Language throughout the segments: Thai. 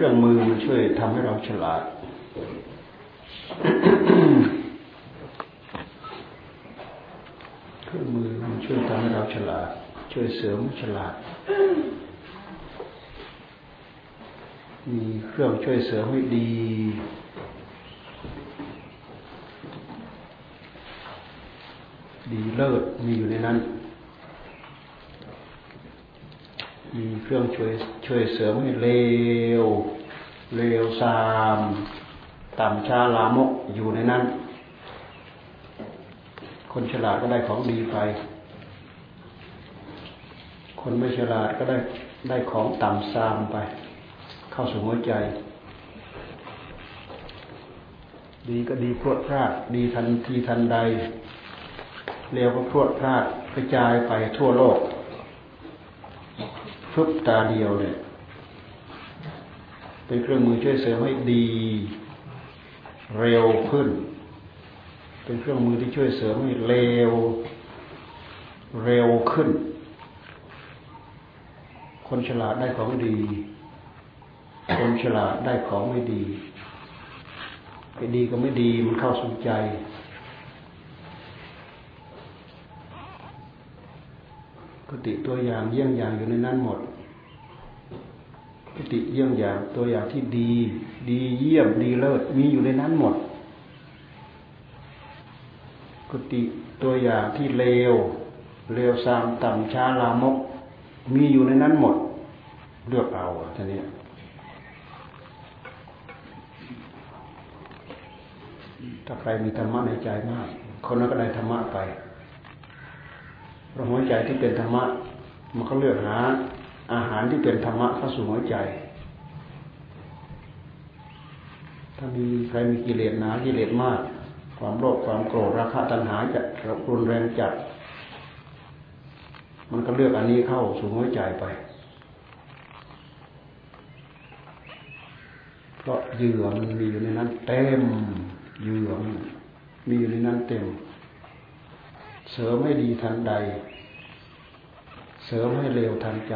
เครื่องมือมันช่วยทำให้เราฉลาด เครื่องมือมันช่วยทำให้เราฉลาด ช่วยเสริมฉลาด มีเครื่องช่วยเสริมให้ดีดีเลิศมีอยู่ในนั้น มีเครื่องช่วยช่วยเสริมให้เลวเลวซามต่ำช้าลามกอยู่ในนั้น คนฉลาดก็ได้ของดีไป คนไม่ฉลาดก็ได้ได้ของต่ำซามไป เข้าสู่หัวใจ ดีก็ดีพรวดพลาด ดีทันทีทันใดเลวก็พรวดพลาดกระจายไปทั่วโลก รุบตาเดียวเนี่ยเป็นเครื่องมือช่วยเสริมให้ดี เร็วขึ้น เป็นเครื่องมือที่ช่วยเสริมให้เร็ว เร็วขึ้น คนฉลาดได้ของดี คนฉลาดได้ของไม่ดีไม่ดีก็ไม่ดีมันเข้าสู่ใจกติตัวอย่างเยี่ยงอย่างอยู่ในนั้นหมด กติเยี่ยงอย่างตัวอย่างที่ดี ดีเยี่ยมดีเลิศมีอยู่ในนั้นหมดกติตัวอย่างที่เลวเลวซามต่ำช้าลามก มีอยู่ในนั้นหมด เลือกเอาท่านี้ถ้าใครมีธรรมะในใจมาก คนนั้นก็ได้ธรรมะไปเพราะหัวใจที่เป็นธรรมะ มันก็เลือกหา อาหารที่เป็นธรรมะเข้าสู่หัวใจ ถ้ามีใครมีกิเลสหนากิเลสมาก ความโลภความโกรธราคะตัณหาจะรุนแรงจัด มันก็เลือกอันนี้เข้าสู่หัวใจไป เพราะเหยื่อมันมีอยู่ในนั้นเต็มเหยื่อมันมีอยู่ในนั้นเต็ม เสริมให้ดีทันใด เสริมให้เร็วทันใจ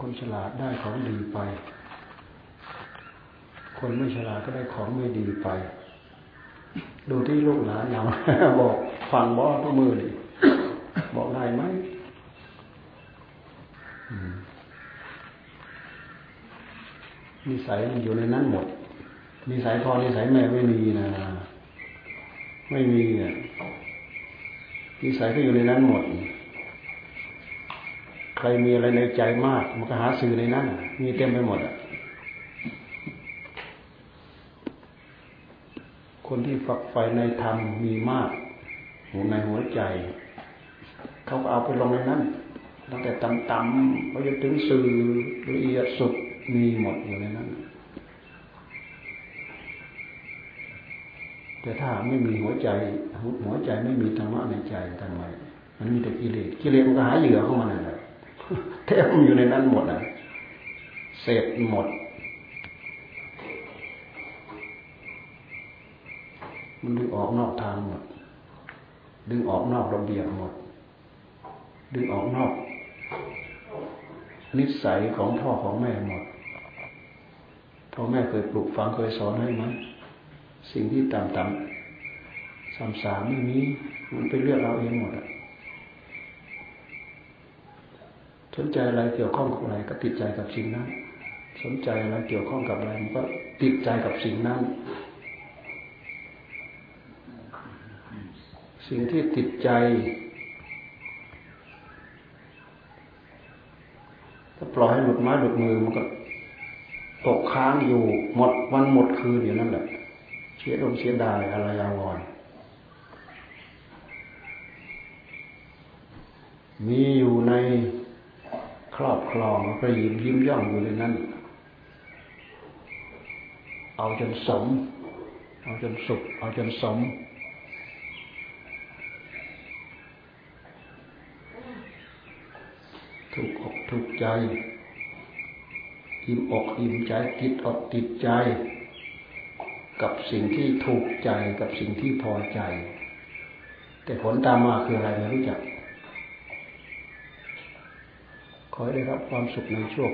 คนฉลาดได้ของดีไป คนไม่ฉลาดก็ได้ของไม่ดีไป ดูที่ลูกหลานเราบอกฟังบอทุกมือดิบอกได้ไหมนิสัยมันอยู่ในนั้นหมดนิสัยพ่อนิสัยแม่ไม่มีนะ ไม่มีอะนิสัยก็อยู่ในนั้นหมด ใครมีอะไรในใจมาก มันก็หาสื่อในนั้นมีเต็มไปหมดอะคนที่ฝักใฝ่ในธรรมมีมากหัวในหัวใจ เขาก็เอาไปลงในนั้นตั้งแต่ต่ำๆไปจนถึงสื่อละเอียดสุดมีหมดอยู่ในนั้นแต่ถ้าไม่มีหัวใจ หัวใจไม่มีธรรมะในใจทำไมมันมีแต่กิเลสกิเลสมันก็หาเหยื่อเข้ามานั่นะแทบมันอยู่ในนั้นหมดอะเสพหมด มันดึงออกนอกทางหมด ดึงออกนอกระเบียบหมด ดึงออกนอก นิสัยของพ่อของแม่หมดพ่อแม่เคยปลูกฝังเคยสอนให้ไหมสิ่งที่ต่ำต่ำสามสามไม่มีมันไปเลือกเอาเองหมดอะ สนใจอะไรเกี่ยวข้องกับอะไรก็ติดใจกับสิ่งนั้น สนใจอะไรเกี่ยวข้องกับอะไรมันก็ติดใจกับสิ่งนั้น สิ่งที่ติดใจ ถ้าปล่อยให้หลุดไม้หลุดมือมันก็ตกค้างอยู่หมดวันหมดคืนอยู่นั่นแหละเสียดมเสียดายอะไรอาวรมีอยู่ใน ครอบคลองก็ยิ้มยิ้มย่องอยู่ในนั้น เอาจนสม เอาจนสุข เอาจนสม ถูกอกถูกใจ อิ่มอกอิ่มใจติดอกติดใจ กับสิ่งที่ถูกใจกับสิ่งที่พอใจ แต่ผลตามมาคืออะไรไม่รู้จัก อให้ได้รับความสุขในช่วง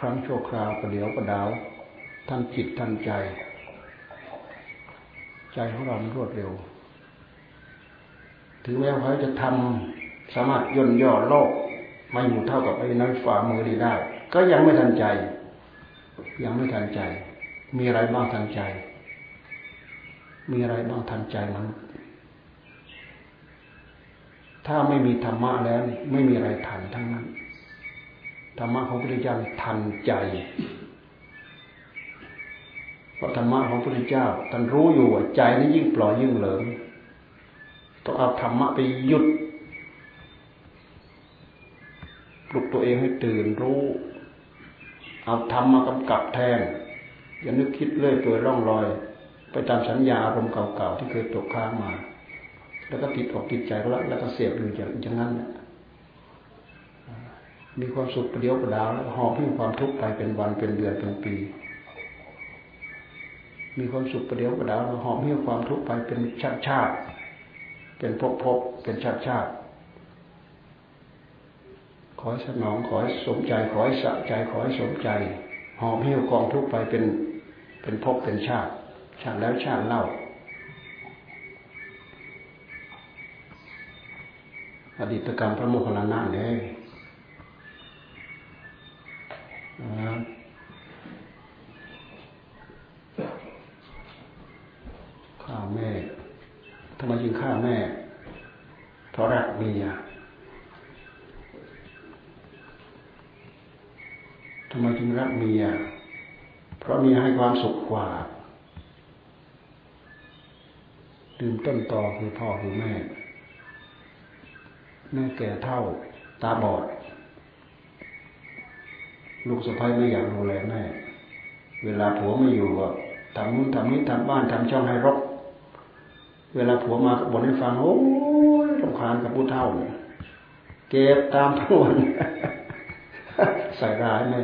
ครั้งชั่วคราวประเดี๋ยวประดาวทั้งจิตทั้งใจ ใจของเรามันรวดเร็ว ถึงแม้ว่าเขาจะทำสามารถย่นย่อโลกมาอยู่เท่ากับไอ้น้อยฝ่ามือดีได้ ก็ยังไม่ทันใจ ยังไม่ทันใจ มีอะไรบ้างทันใจ มีอะไรบ้างทันใจมันถ้าไม่มีธรรมะแล้ว ไม่มีอะไรทันทั้งนั้น ธรรมะของพระพุทธเจ้าทันใจเพราะธรรมะของพระพุทธเจ้าท่านรู้อยู่ว่าใจนี้ยิ่งปล่อยยิ่งเหลิงต้องเอาธรรมะไปหยุดปลุกตัวเองให้ตื่นรู้ เอาธรรมมากำกับแทน อย่านึกคิดเลื่อยเปื่อยร่องรอย ไปตามสัญญาอารมณ์เก่าๆที่เคยตกค้างมา แล้วก็ติดออกติดใจแล้วแล้วก็เสียบอยู่อย่างนั้น มีความสุขประเดียวประดาวแล้วหอบพิ้งความทุกข์ไปเป็นวันเป็นเดือนเป็นปี มีความสุขประเดียวประดาวแล้วหอบพิ้งความทุกข์ไปเป็นชาติชาติ เป็นพภพบเป็นชาติชาติ ขอให้สนองขอให้สมใจขอให้สะใจขอให้สมใจ หอบพิ้งกองทุกข์ไปเป็นเป็นภพเป็นชาติ ชาติแล้วชาติเล่าอดีตกรรมพระโมคคัลลานะเนี่ย ฆ่าแม่ทำไมจึงฆ่าแม่เพราะรักเมียทำไมจึงรักเมีย เพราะเมียให้ความสุขกว่าดื่มต้นตอคือพ่อคือแม่ แม่แก่เท่า ตาบอด ลูกสะพ้ายไม่อยากดูแลแม่เวลาผัวไม่อยู่ก็ทำนู่นทำนี้ทำบ้านทำช่องให้รก เวลาผัวมาบ่นให้ฟังโอ้ยรำคาญกับผู้เท่าเนี่ยเก็บตามทุกวันใส่ร้ายแม่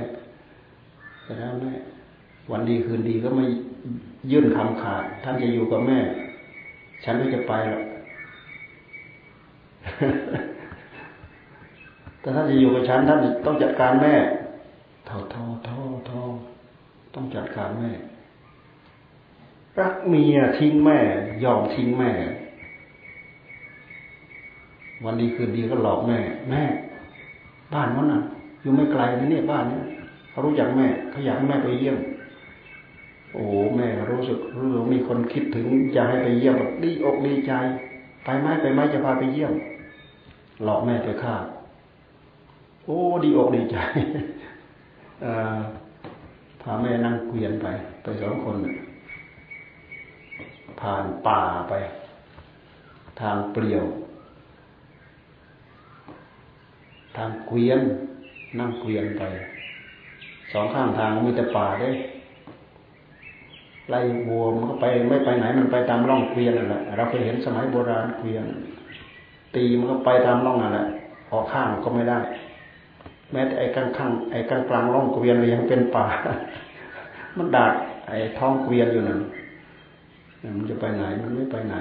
ใส่ร้ายแม่วันดีคืนดีก็ไม่ยื่นคำขาดท่านจะอยู่กับแม่ ฉันไม่จะไปหรอกแต่ถ้านจะอยู่กับฉันท่านต้องจัดการแม่ ท่าท่าท่าท่าต้องจัดการแม่ รักเมียทิ้งแม่ ยอมทิ้งแม่ วันดีคืนดีก็หลอกแม่ แม่ บ้านนั้นน่ะ อยู่ไม่ไกลนะเนี่ยบ้านเนี้ยเขารู้จักแม่เขาอยากให้แม่ไปเยี่ยมโอ้แม่รู้สึกรู้มีคนคิดถึงอยากให้ไปเยี่ยมดีอกดีใจ ไปไหมไปไหมจะพาไปเยี่ยม หลอกแม่ไปฆ่า โอ้ดีอกดีใจ พาแม่นั่งเกวียนไป ไปสองคนผ่านป่าไป ทางเปลี่ยว ทางเกวียน นั่งเกวียนไป สองข้างทางมีแต่ป่าด้ไล่วัวมันก็ไปไม่ไปไหนมันไปตามร่องเกวียนนั่นแหละเราเคยเห็นสมัยโบราณเกวียน ตีมันก็ไปตามร่องนั่นแหละออกข้างก็ไม่ได้ แม้แต่ไอ้กลางข้างไอ้กลางกลางร่องเกวียนยังเป็นป่า มันดักไอ้ท้องเกวียนอยู่นั่นมันจะไปไหนมันไม่ไปไหน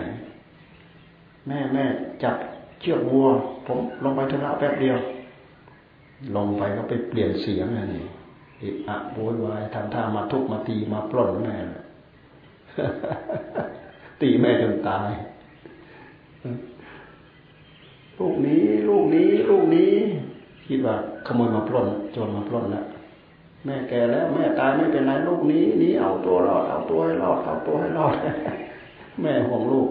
แม่แม่จับเชือกวัว ผมลงไปธุระแป๊บเดียว ลงไปก็ไปเปลี่ยนเสียงอะไรอีกอะโวยวายทำท่ามาทุบมาตีมาปล้นแม่ตีแม่จนตาย ลูกนี้ ลูกนี้ ลูกนี้ คิดว่า ขโมยมาปล้นโจรมาปล้นแล้วแม่แก่แล้ว แม่ตายไม่เป็นไรลูกนี้นี้เอาตัวรอดเอาตัวให้รอดเอาตัวให้รอด แม่ห่วงลูก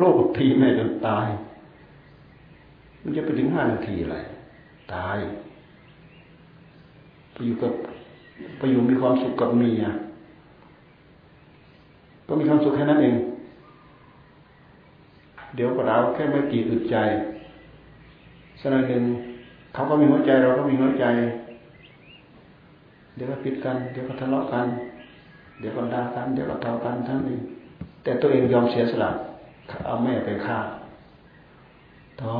ลูกทีแม่จนตาย มันจะไปถึงห้านาทีอะไรตายไปอยู่กับไปอยู่มีความสุขกับเมียก็มีความสุขแค่นั้นเอง เดี๋ยวกระดาวแค่ไม่กี่อึดใจสักหน่อยหนึ่ง เขาก็มีหัวใจเราก็มีหัวใจ เดี๋ยวก็ผิดกัน เดี๋ยวก็ทะเลาะกัน เดี๋ยวก็ด่ากัน เดี๋ยวก็ทะเลาะกันทั้งนี้แต่ตัวเองยอมเสียสละเอาแม่ไปฆ่าท้อ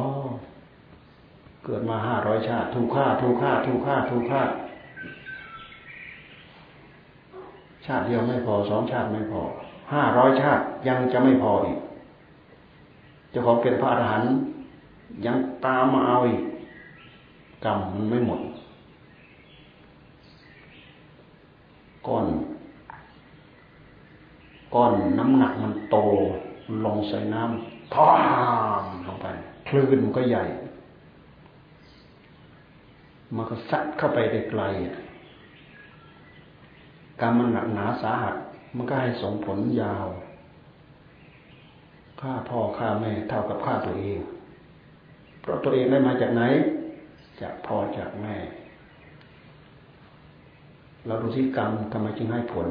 เกิดมาห้าร้อยชาติ ถูกฆ่า ถูกฆ่า ถูกฆ่า ถูกฆ่า ชาติเดียวไม่พอสองชาติไม่พอห้าร้อยชาติยังจะไม่พออีกเจ้าของเป็นพระอรหันต์ยังตามมาเอาอีก กรรมมันไม่หมด ก้อน ก้อนน้ำหนักมันโต ลงใส่น้ำพามลงไป คลื่นมันก็ใหญ่ มันก็ซัดเข้าไปไกลๆกรรมมันหนักหนาสาหัส มันก็ให้ส่งผลยาวฆ่าพ่อฆ่าแม่เท่ากับฆ่าตัวเอง เพราะตัวเองได้มาจากไหน จากพ่อจากแม่ เราดูที่กรรมทำไมจึงให้ผล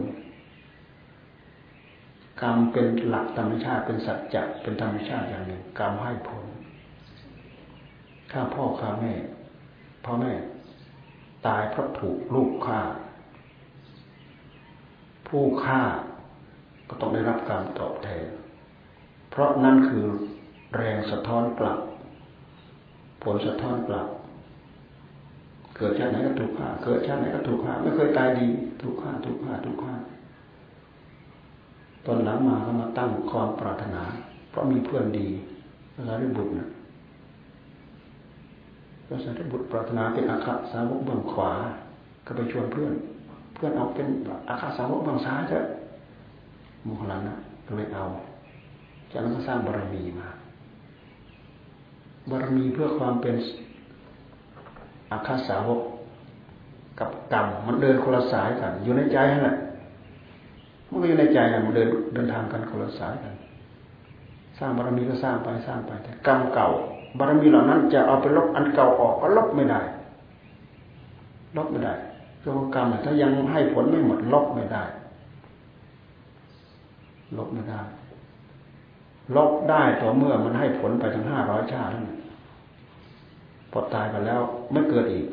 กรรมเป็นหลักธรรมชาติเป็นสัจจะเป็นธรรมชาติอย่างหนึ่งกรรมให้ผลฆ่าพ่อฆ่าแม่พ่อแม่ ตายเพราะถูกลูกฆ่า ผู้ฆ่าก็ต้องได้รับการตอบแทน เพราะนั่นคือแรงสะท้อนกลับ ผลสะท้อนกลับ เกิดชาติไหนก็ถูกฆ่า เกิดชาติไหนก็ถูกฆ่า ไม่เคยตายดี ถูกฆ่า ถูกฆ่า ถูกฆ่า ตอนหลังมาก็มาตั้งความปรารถนา เพราะมีเพื่อนดีพระสารีบุตรนะพระสารีบุตรปรารถนาเป็นอาคาสาวกเบื้องขวา ก็ไปชวนเพื่อน เพื่อนเอาเป็นอาคาสาวกเบื้องซ้ายเถอะโมหลันนะก็เลยเอา จากนั้นก็สร้างบารมีมา บารมีเพื่อความเป็น อาคาสาวกกับกรรมมันเดินคนละสายกัน อยู่ในใจนั่นแหละมันก็อยู่ในใจกันมันเดินเดินทางกันคนละสายกัน สร้างบารมีก็สร้างไปสร้างไป แต่กรรมเก่า บารมีเหล่านั้น จะเอาไปลบอันเก่าออกก็ลบไม่ได้ ลบไม่ได้เพราะกรรมถ้ายังให้ผลไม่หมดลบไม่ได้ ลบไม่ได้ลบได้ต่อเมื่อมันให้ผลไปถึงห้าร้อยชาติพ อตายไปแล้วไม่เกิดอีก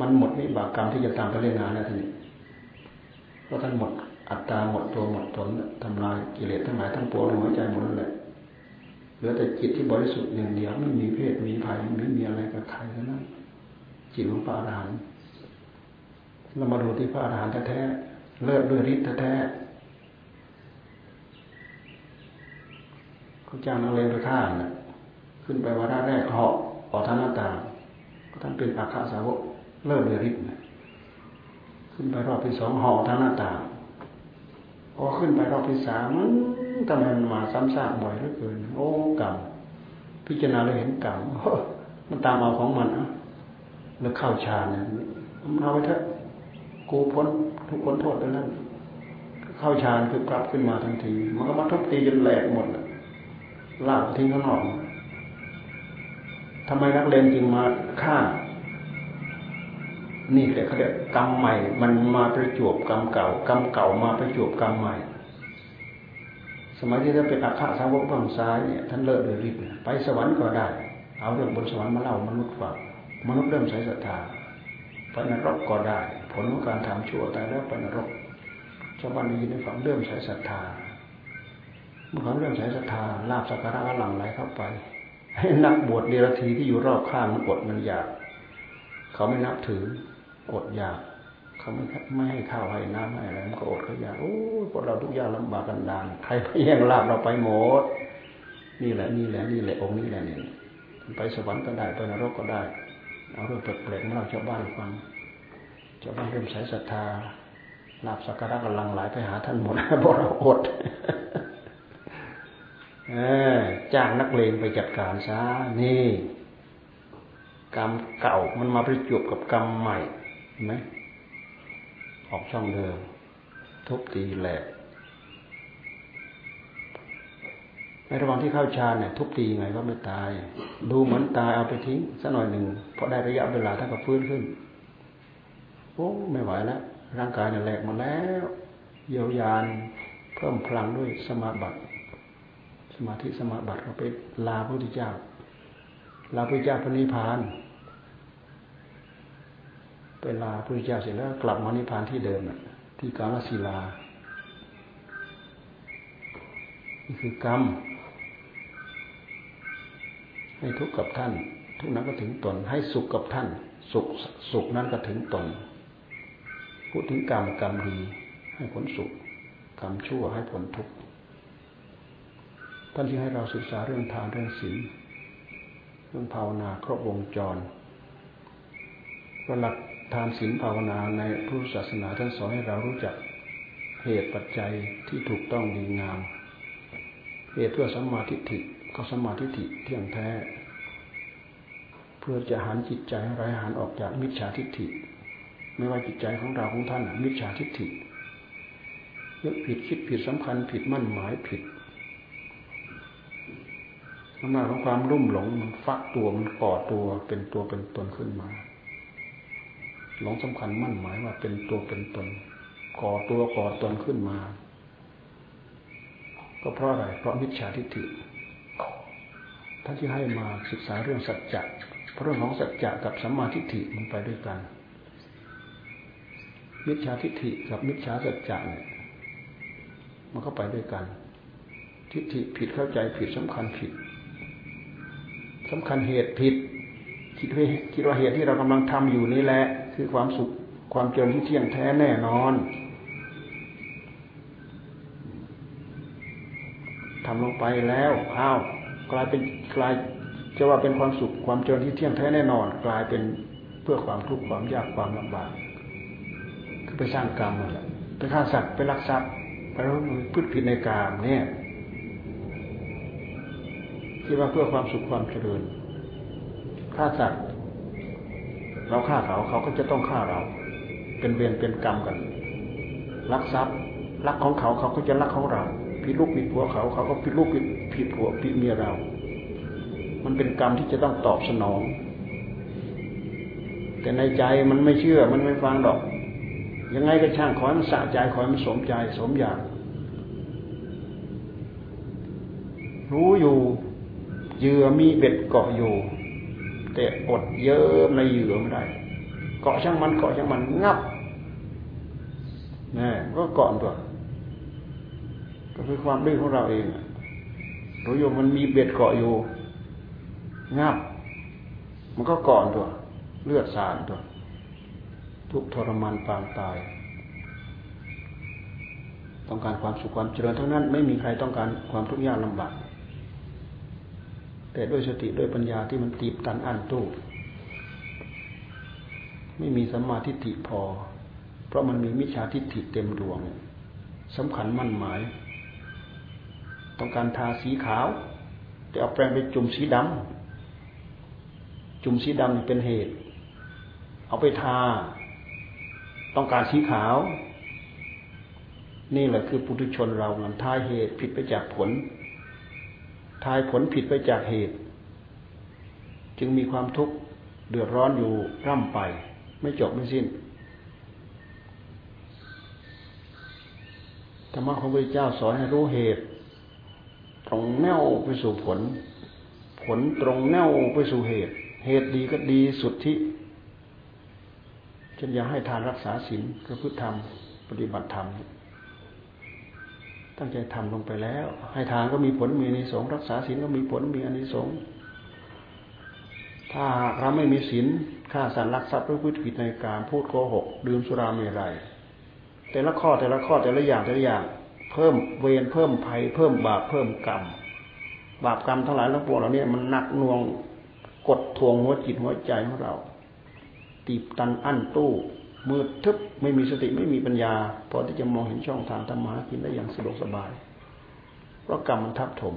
มันหมดวิบากกรรมที่จะตามไปเล่นงานแล้วทีนี้เพราะท่านหมดอัตตาหมดตัวหมดตนทำลายกิเลสทั้งหลายทั้งปวงในหัวใจหมดนั่นแหละเหลือแต่จิตที่บริสุทธิ์อย่างเดียวไม่มีเพศมีภัยไม่มีอะไรกับใครเท่านั้นจิตของพระอรหันต์เรามาดูที่พระอรหันต์แท้ๆเลิศด้วยฤทธิ์แท้ๆเขาจ้างนักเรียนไปฆ่านะ ขึ้นไปวาระแรกเหาะออกทางหน้าต่างก็ท่านเป็นอาคาสาวกเลิศเรือริบนะขึ้นไปรอบที่สองเหาะทางหน้าต่างพอขึ้นไปรอบที่สามทำไมมันมาซ้ำซากบ่อยเหลือเกินโอ้กรรมพิจารณาเลยเห็นกรรมมันตามเอาของมันอะแล้วเข้าฌานเนี่ยมันเอาไปเถอะกูพ้นทุกคนโทษไปแล้วเข้าฌานคือกลับขึ้นมาทันที มันก็มาทุบตีจนแหลกหมดลยลากทิ้งข้างนอก ทำไมนักเลงจึงมาฆ่า นี่แหละเขาเรียกกรรมใหม่ มันมาประจวบกรรมเก่ากรรมเก่ามาประจวบกรรมใหม่ สมัยที่ท่านเป็นอัครสาวกบางซ้ายเนี่ยท่านเลิกเลยรีบไปสวรรค์ก็ได้ เอาเรื่องบนสวรรค์มาเล่ามนุษย์ฟังมนุษย์เริ่มใช้ศรัทธาไปนรกก็ได้ ผลของการทำชั่วแต่แล้วไปนรกชาวบ้านได้ยินได้ฟังเริ่มใช้ศรัทธาเมื่อเขาเริ่มใช้ศรัทธาลาบสักการะหลังไหลเข้าไป นักบวชเดรัทีที่อยู่รอบข้างมันอดมันอยาก เขาไม่นับถือ อดอยาก เขาไม่ไม่ให้ข้าวให้น้ำให้อะไรมันก็อดเขาอยากโอ้พวกเราทุกอย่างลำบากกันดานใครไปแย่งลาบเราไปหมดนี่แหละนี่แหละนี่แหละองค์นี้แหละเนี่ยไปสวรรค์ก็ได้ไปนรกก็ได้เอาเรื่องแปลกๆมาเล่าชาวบ้านฟังชาวบ้านเริ่มใช้ศรัทธาลาบสักการะกำลังไหลไปหาท่านหมดพวกเราอด จ้างนักเลงไปจัดการซะนี่ กรรมเก่ามันมาประจวบกับกรรมใหม่เห็นไหมออกช่องเดิมทุบตีแหลกในระหว่างที่เข้าฌานเนี่ยทุบตีไงก็ไม่ตาย ดูเหมือนตายเอาไปทิ้งสักหน่อยหนึ่งพอได้ระยะเวลาท่านก็ฟื้นขึ้นโอ้ไม่ไหวแล้วร่างกายเนี่ยแหลกมาแล้ว เยียวยานเพิ่มพลังด้วยสมาบัติ สมาธิสมาบัติก็ไปลาพระพุทธเจ้า ลาพระพุทธเจ้าพระนิพพานไปลาพระพุทธเจ้าเสร็จแล้วกลับมานิพพานที่เดิมที่กาลสีลา นี่คือกรรม ให้ทุกข์กับท่าน ทุกนั้นก็ถึงตน ให้สุขกับท่าน สุขสุขนั้นก็ถึงตน พูดถึงกรรมกรรมดีให้ผลสุข กรรมชั่วให้ผลทุกข์ ท่านที่ให้เราศึกษาเรื่องทานเรื่องศีลเรื่องภาวนาครบวงจรหลักทานศีลภาวนาในพุทธศาสนาท่านสอนให้เรารู้จักเหตุปัจจัยที่ถูกต้องดีงาม เหตุเพื่อสัมมาทิฏฐิก็สัมมาทิฏฐิเที่ยงแท้ เพื่อจะหันจิตใจให้ไรหันออกจากมิจฉาทิฏฐิ ไม่ว่าจิตใจของเราของท่านมิจฉาทิฏฐิยึดผิดคิดผิดสำคัญผิดมั่นหมายผิด อำนาจของความรุ่มหลงมันฟักตัวมันก่อตัวเป็นตัวเป็นตนขึ้นมา หลงสำคัญมั่นหมายว่าเป็นตัวเป็นตน ก่อตัวก่อตนขึ้นมา ก็เพราะอะไร เพราะมิจฉาทิฏฐิท่านที่ให้มาศึกษาเรื่องสัจจะเรื่องของสัจจะกับสัมมาทิฏฐิมันไปด้วยกัน มิจฉาทิฏฐิกับมิจฉาสัจจะเนี่ยมันก็ไปด้วยกัน ทิฏฐิผิดเข้าใจผิดสำคัญผิด สำคัญเหตุผิด คิดว่าคิดว่าเหตุที่เรากำลังทำอยู่นี่แหละ คือความสุขความเจริญที่เที่ยงแท้แน่นอนทำลงไปแล้วอ้าวกลายเป็นกลายจะว่าเป็นความสุขความเจริญที่เที่ยงแท้แน่นอน กลายเป็นเพื่อความทุกข์ความยากความลำบากคือไปสร้างกรรมนั่นแหละไปฆ่าสัตว์ไปลักทรัพย์ไปรู้พืชผิดในกรรมเนี่ย คิดว่าเพื่อความสุขความเจริญฆ่าสัตว์เราฆ่าเขาเขาก็จะต้องฆ่าเรา เป็นเวรเป็นกรรมกันลักทรัพย์รักของเขาเขาก็จะรักของเราผิดลูกผิดผัวเขาเขาก็ผิดลูกผิดผิดผัวผิดเมียเรา มันเป็นกรรมที่จะต้องตอบสนอง แต่ในใจมันไม่เชื่อมันไม่ฟังดอก ยังไงก็ช่างขอให้มันสะใจขอให้มันสมใจสมอยากรู้อยู่ เหยื่อมีเบ็ดเกาะอยู่ แต่อดเยอะในเหยื่อไม่ได้ เกาะช่างมันเกาะช่างมันงับนี่ก็เกาะตัวก็คือความดื้อของเราเองรู้อยู่มันมีเบ็ดเกาะอยู่ งับ มันก็เกาะตัว เลือดสารตัว ทุกทรมานปางตาย ต้องการความสุขความเจริญเท่านั้น ไม่มีใครต้องการความทุกข์ยากลำบาก แต่ด้วยสติด้วยปัญญาที่มันตีบตันอันตู้ไม่มีสัมมาทิฏฐิพอ เพราะมันมีมิจฉาทิฏฐิเต็มดวงสำคัญมั่นหมาย ต้องการทาสีขาว แต่เอาแปรงไปจุ่มสีดำจุ่มสีดำเป็นเหตุ เอาไปทา ต้องการสีขาว นี่แหละคือปุถุชนเรามันทายเหตุผิดไปจากผล ทายผลผิดไปจากเหตุ จึงมีความทุกข์เดือดร้อนอยู่ร่ำไป ไม่จบไม่สิ้นธรรมะของพระเจ้าสอนให้รู้เหตุ ตรงแนวไปสู่ผล ผลตรงแนวไปสู่เหตุ เหตุดีก็ดีสุดที่ฉันอยากให้ทานรักษาศีลก็พือทำปฏิบัติธรรม ตั้งใจทำลงไปแล้ว ให้ทานก็มีผลมีอนิสงส์รักษาศีลก็มีผลมีอนิสงส์ถ้าเราไม่มีศีลฆ่าสัตว์รักทรัพย์หรือพูดผิดในการพูดโกหก ดื่มสุราเมรัยแต่ละข้อแต่ละข้อแต่ละอย่างแต่ละอย่าง เพิ่มเวรเพิ่มภัย เพิ่มบาปเพิ่มกรรม บาปกรรมทั้งหลายทั้งปวงเหล่านี้มันหนักหน่วงกดทวงหัวจิตหัวใจของเราตีบตันอั้นตู้ มืดทึบไม่มีสติไม่มีปัญญาพอที่จะมองเห็นช่องทางธรรมะกินได้อย่างสะดวกสบาย เพราะกรรมมันทับถม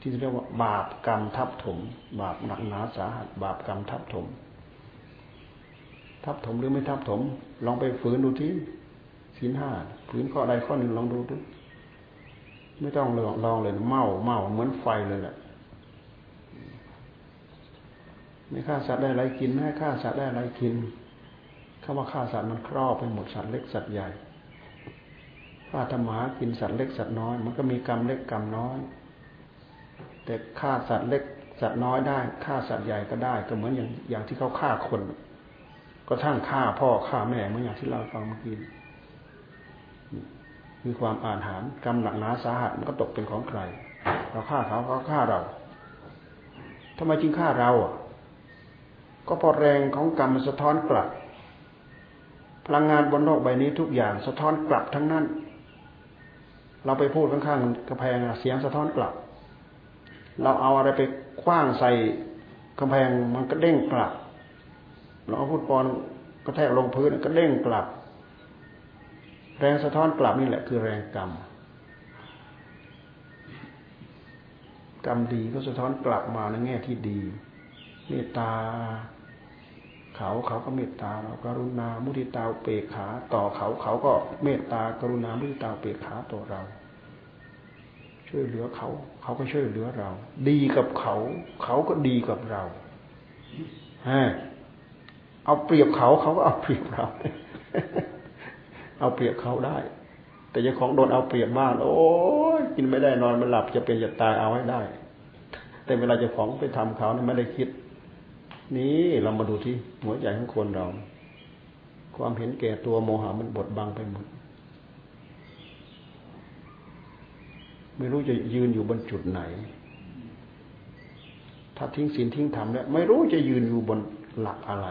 ที่เรียกว่า บาปกรรมทับถม บาปหนักหนาสาหัส บาปกรรมทับถม ทับถมหรือไม่ทับถม ลองไปฝืนดูที่ศีลห้าฝืนข้อใดข้อหนึ่งลองดูดูไม่ต้องลองลองเลยเมาเมาเหมือนไฟเลยแหละไม่ฆ่าสัตว์ได้อะไรกินไม่ฆ่าสัตว์ได้อะไรกิน คำว่าฆ่าสัตว์มันครอบไปหมดสัตว์เล็กสัตว์ใหญ่ฆ่าธรรมะกินสัตว์เล็กสัตว์น้อย มันก็มีกรรมเล็กกรรมน้อย แต่ฆ่าสัตว์เล็กสัตว์น้อยได้ฆ่าสัตว์ใหญ่ก็ได้ ก็เหมือนอย่างอย่างที่เขาฆ่าคน ก็ทั้งฆ่าพ่อฆ่าแม่เหมือนอย่างที่เราฟังเมื่อกี้มีความอ่านหารกรรมหนักหนาสาหัสมันก็ตกเป็นของใคร เราฆ่าเขาเขาฆ่าเราทำไมจึงฆ่าเราอะ ก็เพราะแรงของกรรมมันสะท้อนกลับ พลังงานบนโลกใบนี้ทุกอย่างสะท้อนกลับทั้งนั้น เราไปพูดข้างๆกระแพงเสียงสะท้อนกลับ เราเอาอะไรไปคว้างใส่กำแพงมันก็เด้งกลับ เราเอาพูดปอนก็แทกลงพื้นก็เด้งกลับ แรงสะท้อนกลับนี่แหละคือแรงกรรม กรรมดีก็สะท้อนกลับมาในแง่ที่ดี เมตตา เขาเขาก็เมตตาเรากรุณามุทิตาเปกขา ต่อเขาเขาก็เมตตากรุณามุทิตาเปกขาต่อเรา ช่วยเหลือเขา เขาก็ช่วยเหลือเรา ดีกับเขา เขาก็ดีกับเราฮะเอาเปรียบเขาเขาก็เอาเปรียบเรา เอาเปรียบเขาได้ แต่ยังของโดนเอาเปรียบบ้างโอ้ยกินไม่ได้นอนไม่หลับจะเป็นจะตายเอาให้ได้ แต่เวลาจะของไปทำเขาเนี่ยไม่ได้คิด นี่เรามาดูที่หัวใจของคนเรา ความเห็นแก่ตัวโมหะมันบดบังไปหมด ไม่รู้จะยืนอยู่บนจุดไหน ถ้าทิ้งศีลทิ้งธรรมแล้วไม่รู้จะยืนอยู่บนหลักอะไร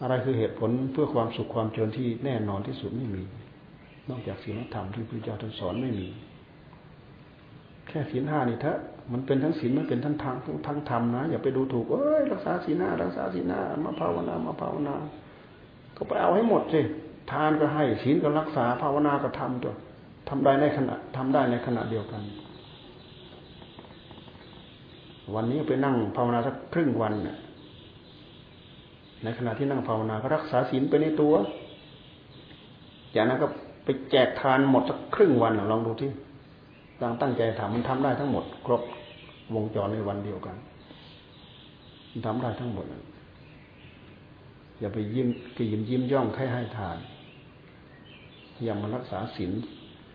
อะไรคือเหตุผลเพื่อความสุขความเจริญที่แน่นอนที่สุดไม่มี นอกจากศีลธรรมที่พระเจ้าท่านสอนไม่มี แค่ศีลห้านี่เถอะ มันเป็นทั้งศีลมันเป็นทั้งทางทั้งธรรมนะอย่าไปดูถูกเอ้ยรักษาศีลหน้ารักษาศีลหน้ามาภาวนามาภาวนา ก็ไปเอาให้หมดสิทานก็ให้ศีลก็รักษาภาวนาก็ทำตัวทำได้ในขณะทำได้ในขณะเดียวกัน วันนี้ไปนั่งภาวนาสักครึ่งวันเนี่ยในขณะที่นั่งภาวนาก็รักษาศีลไปในตัว จากนั้นก็ไปแจกทานหมดสักครึ่งวันลองดูที่ตั้งตั้งใจทำมันทำได้ทั้งหมด ครบ วงจรในวันเดียวกันทำได้ทั้งหมด อย่าไปยิ้มกยิ้มยิ้มย่องใครให้ทานอย่ามารักษาศีล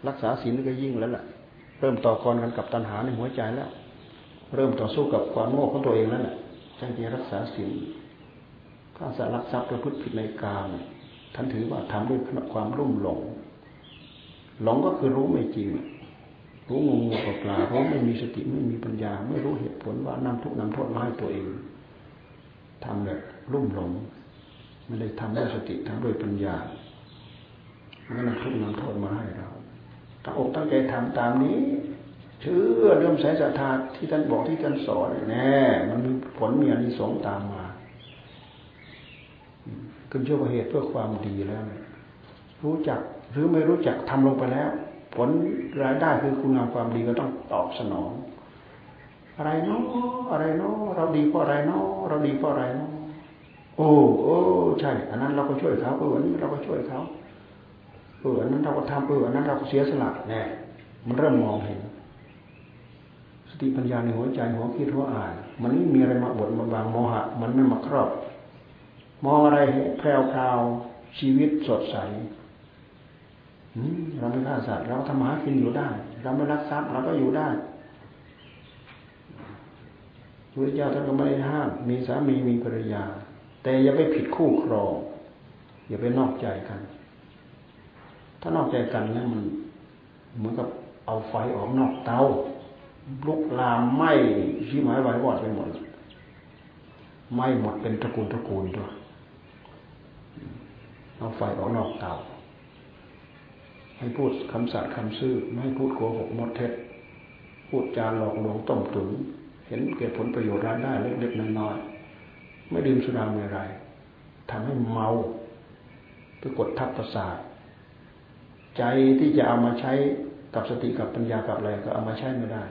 รักษาศีลก็ยิ่งแล้วแหละเริ่มต่อกรกันกับตัณหาในหัวใจแล้ว เริ่มต่อสู้กับความโง่ของตัวเองแล้วแหละจังจะรักษาศีลข้าสารักทรัพย์ประพฤติผิดในกามท่านถือว่าทำด้วยความรุ่มหลง หลงก็คือรู้ไม่จริง รู้งงงกับปลารู้ไม่มีสติไม่มีปัญญา ไม่รู้เหตุผลว่านำทุกนำโทษมาให้ตัวเองทำแบบรุ่มหลงไม่ได้ทำด้วยสติทำด้วยปัญญาไม่นำทุกนำโทษมาให้เราตั้งอกตั้งใจทำตามนี้เชื่อเริ่มใส่ศรัทธาที่ท่านบอกที่ท่านสอนแน่มันมีผลมีอานิสงส์ตามมาขึ้นชื่อว่าเหตุเพื่อความดีแล้ว รู้จักหรือไม่รู้จักทำลงไปแล้ว ผลรายได้คือคุณงามความดีก็ต้องตอบสนอง อะไรเนาะอะไรเนาะเราดีเพราะอะไรเนาะเราดีเพราะอะไรเนาะโอ้โอ้ใช่ อันนั้นเราก็ช่วยเขาเอออันนี้เราก็ช่วยเขาเอออันนั้นเราก็ทำเอออันนั้นเราก็เสียสละแน่มันเริ่มมองเห็น สติปัญญาในหัวใจหัวคิดหัวอ่าน มันไม่มีอะไรมาบดมาบางโมหะ มันไม่มาครอบ มองอะไรแพรวพราวชีวิตสดใส เราไม่ฆ่าสัตว์เราทำหากินอยู่ได้ เราไม่รักทรัพย์เราก็อยู่ได้พระเจ้าท่านก็ไม่ได้ห้ามมีสามีมีภรรยา แต่อย่าไปผิดคู่ครองอย่าไปนอกใจกัน ถ้านอกใจกันแล้วมันเหมือนกับเอาไฟออกนอกเตาลุกลามไหม้ชี้ไม้ไว้วอดไปหมดไหม้หมดเป็นตระกูลตระกูลด้วยเอาไฟออกนอกเตา ให้พูดคำสัตย์คำซื่อไม่ให้พูดโกหกมดเท็จ พูดจาหลอกลวงต้มตุ๋นเห็นเกิดผลประโยชน์รายได้เล็กๆน้อยๆไม่ดื่มสุราเมรัยทำให้เมาไปกดทับประสาทใจที่จะเอามาใช้กับสติกับปัญญากับอะไรก็เอามาใช้ไม่ได้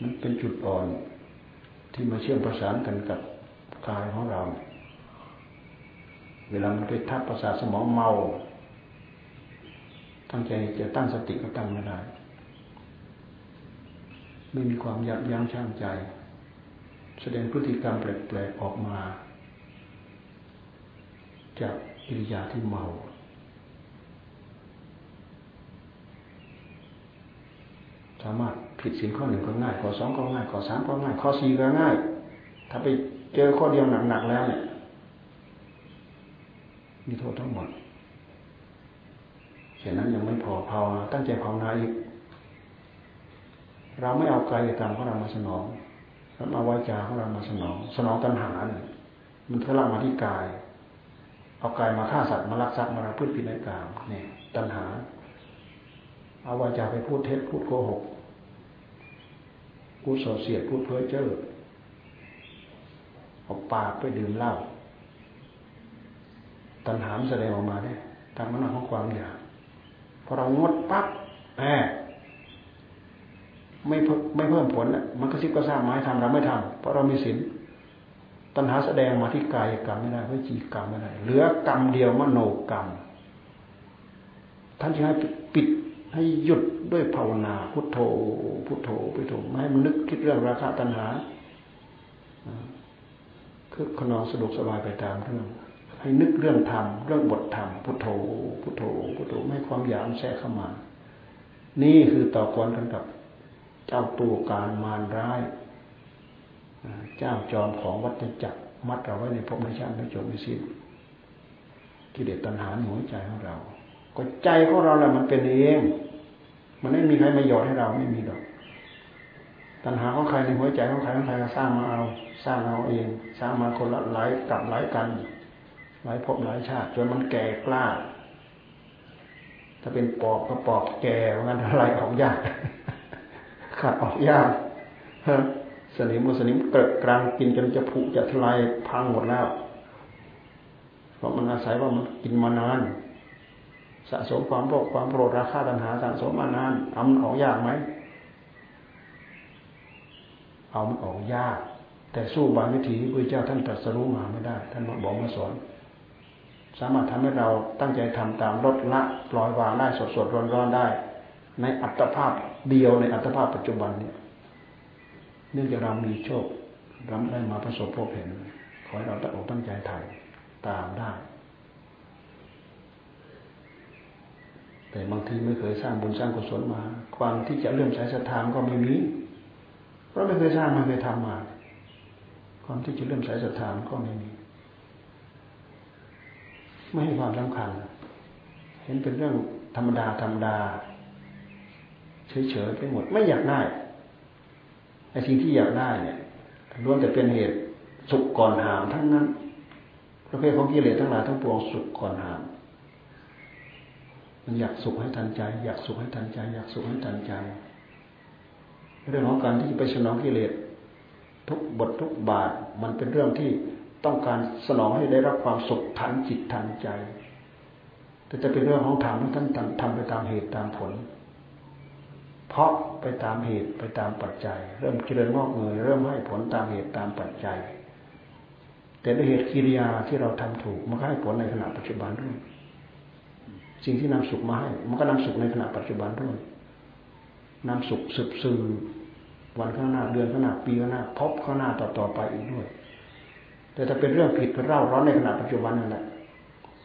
มันเป็นจุดอ่อนที่มาเชื่อมประสานกันกับกายของเรา เวลามันไปทับประสาทสมองเมา ตั้งใจจะตั้งสติก็ตั้งไม่ได้ไม่มีความยับยั้งชั่งใจ แสดงพฤติกรรมแปลกๆออกมา จากอิริยาที่เมาสามารถผิดสินข้อหนึ่งก็ง่ายข้อสองก็ง่ายข้อสามก็ง่ายข้อสี่ก็ง่าย ถ้าไปเจอข้อเดียวหนักๆแล้วเนี่ยมีโทษทั้งหมด เช่นนั้นยังไม่พอภาวนาตั้งใจภาวนาอีก เราไม่เอากายกรรมของเรามาสนองเราเอาวาจาของเรามาสนอง สนองตัณหาเนี่ยมันทะลักมาที่กาย เอากายมาฆ่าสัตว์มาลักทรัพย์มาพูดผิดในกามเนี่ยตัณหา เอาวาจาไปพูดเท็จพูดโกหกพูดโสเสียดพูดเพ้อเจ้อเอาปากไปดื่มเหล้าตัณหามแสดงออกมาเนี่ยตามมันของความอยาก พอเรางดปั๊บแหมไม่ไม่เพิ่มผลอะมันก็ซิบก็สร้างไม้ทำเราไม่ทำเพราะเรามีศีลตัณหาแสดงมาที่กายกรรมไม่ได้วิจีกรรมไม่ได้เหลือกรรมเดียวมโนกรรม ท่านจะให้ปิดให้หยุดด้วยภาวนาพุทโธ พุทโธพุทโธไม่ให้มันนึกคิดเรื่องราคะตัณหาคือขนองสะดวกสบายไปตามเรื่อง ให้นึกเรื่องธรรมเรื่องบทธรรมพุทโธพุทโธพุทโธไม่ความอยากแทรกเข้ามา นี่คือต่อกรกันกับเจ้าตัวการมารร้ายเจ้าจอมของวัฏจักรมัดเราไว้ในภพในชาติไม่จบไม่สิ้นกิเลสตัณหาในหัวใจของเรา ก็ใจของเราแหละมันเป็นเอง มันไม่มีใครมาหยอดให้เราไม่มีดอกตัณหาของใครในหัวใจของใครของใครก็สร้างมาเอา สร้างเอาเอง สร้างมาคนละหลายกับหลายกัน หลายภพหลายชาติจนมันแก่กล้า ถ้าเป็นปอกก็ปอกแก่เพราะงั้นอะไรออกยากขาดออกยากสนิมมสนิมเกิดกลางกินจนจะผุจะทลายพังหมดแล้วเพราะมันอาศัยว่ามันกินมานาน สะสมความโลภความโกรธราคาตัณหาสะสมมานานเอามันออกยากไหมเอามันออกยาก แต่สู้บางวิธีที่พระเจ้าท่านตรัสรู้มาไม่ได้ ท่านมาบอกมาสอน สามารถทำให้เราตั้งใจทำตามลดละปล่อยวางได้สดสดร้อนร้อนได้ ในอัตภาพเดียวในอัตภาพปัจจุบันเนี่ยเนื่องจากเรามีโชคเราได้มาประสบพบเห็น ขอให้เราตั้งอกตั้งใจถ่ายตามได้ แต่บางทีไม่เคยสร้างบุญสร้างกุศลมา ความที่จะเลื่อมใสศรัทธาก็ไม่มีเพราะไม่เคยสร้างไม่เคยทำมา ความที่จะเลื่อมใสศรัทธาก็ไม่มี ไม่ให้ความสำคัญ เห็นเป็นเรื่องธรรมดาธรรมดา เฉยๆไปหมดไม่อยากได้ไอ้สิ่งที่อยากได้เนี่ยล้วนแต่เป็นเหตุสุขก่อนหามทั้งนั้นประเภทของกิเลสทั้งหลายทั้งปวงสุขก่อนหาม มันอยากสุขให้ทันใจ อยากสุขให้ทันใจ อยากสุขให้ทันใจเรื่องของการที่จะไปสนองกิเลสทุกบททุกบาทมันเป็นเรื่องที่ ต้องการสนองให้ได้รับความสุขทันจิตทันใจ แต่จะเป็นเรื่องของธรรมท่านทำไปตามเหตุตามผล เพราะไปตามเหตุไปตามปัจจัย เริ่มเจริญงอกเงยเริ่มให้ผลตามเหตุตามปัจจัย แต่ด้วยเหตุกิริยาที่เราทำถูกมันก็ให้ผลในขณะปัจจุบันด้วยสิ่งที่นำสุขมาให้มันก็นำสุขในขณะปัจจุบันด้วยนำสุขสืบสื่อวันข้างหน้าเดือนข้างหน้าปีข้างหน้าพบข้างหน้าต่อต่อไปอีกด้วย แต่ถ้าเป็นเรื่องผิดเร่าร้อนในขณะปัจจุบันนั่นแหละ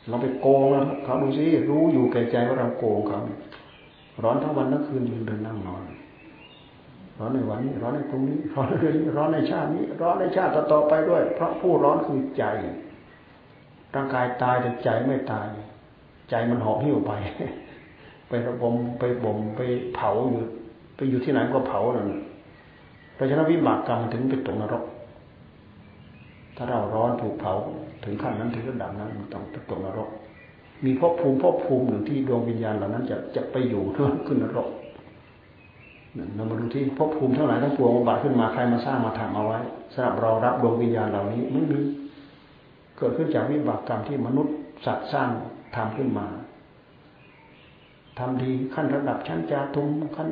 เราไปโกงเขาดูซิรู้อยู่แก่ใจว่าเราโกงเขาร้อนทั้งวันทั้งคืนยืนเดินนั่งนอนร้อนในวันนี้ร้อนในตรงนี้ร้อนในเรื่องนี้ร้อนในชาตินี้ ร้อนในชาติต่อไปด้วย เพราะผู้ร้อนคือใจ ร่างกายตายแต่ใจไม่ตาย ใจมันหอบหิ้วไป ไประบมไปบ่มไปเผาอยู่ไปอยู่ที่ไหนก็เผานั่นเพราะฉะนั้นวิบากกรรมถึงไปตกนรก ถ้าเราร้อนถูกเผาถึงขั้นนั้นถึงระดับนั้นมันต้องตกนรก มีภพภูมิภพภูมิหนึ่งที่ดวงวิญญาณเหล่านั้นจะจะไปอยู่เพื่อขึ้นนรกเรามาดูที่ภพภูมิเทั้งหลายทั้งปวงบาขึ้นมาใครมาสร้างมาทำเอาไว้สำหรับเรารับดวงวิญญาณเหล่านี้ไม่มีเกิดขึ้นจากวิบากกรรมที่มนุษย์สัตว์สร้างทำขึ้นมาทำดีขั้นระดับชั้นจาทุมขั้น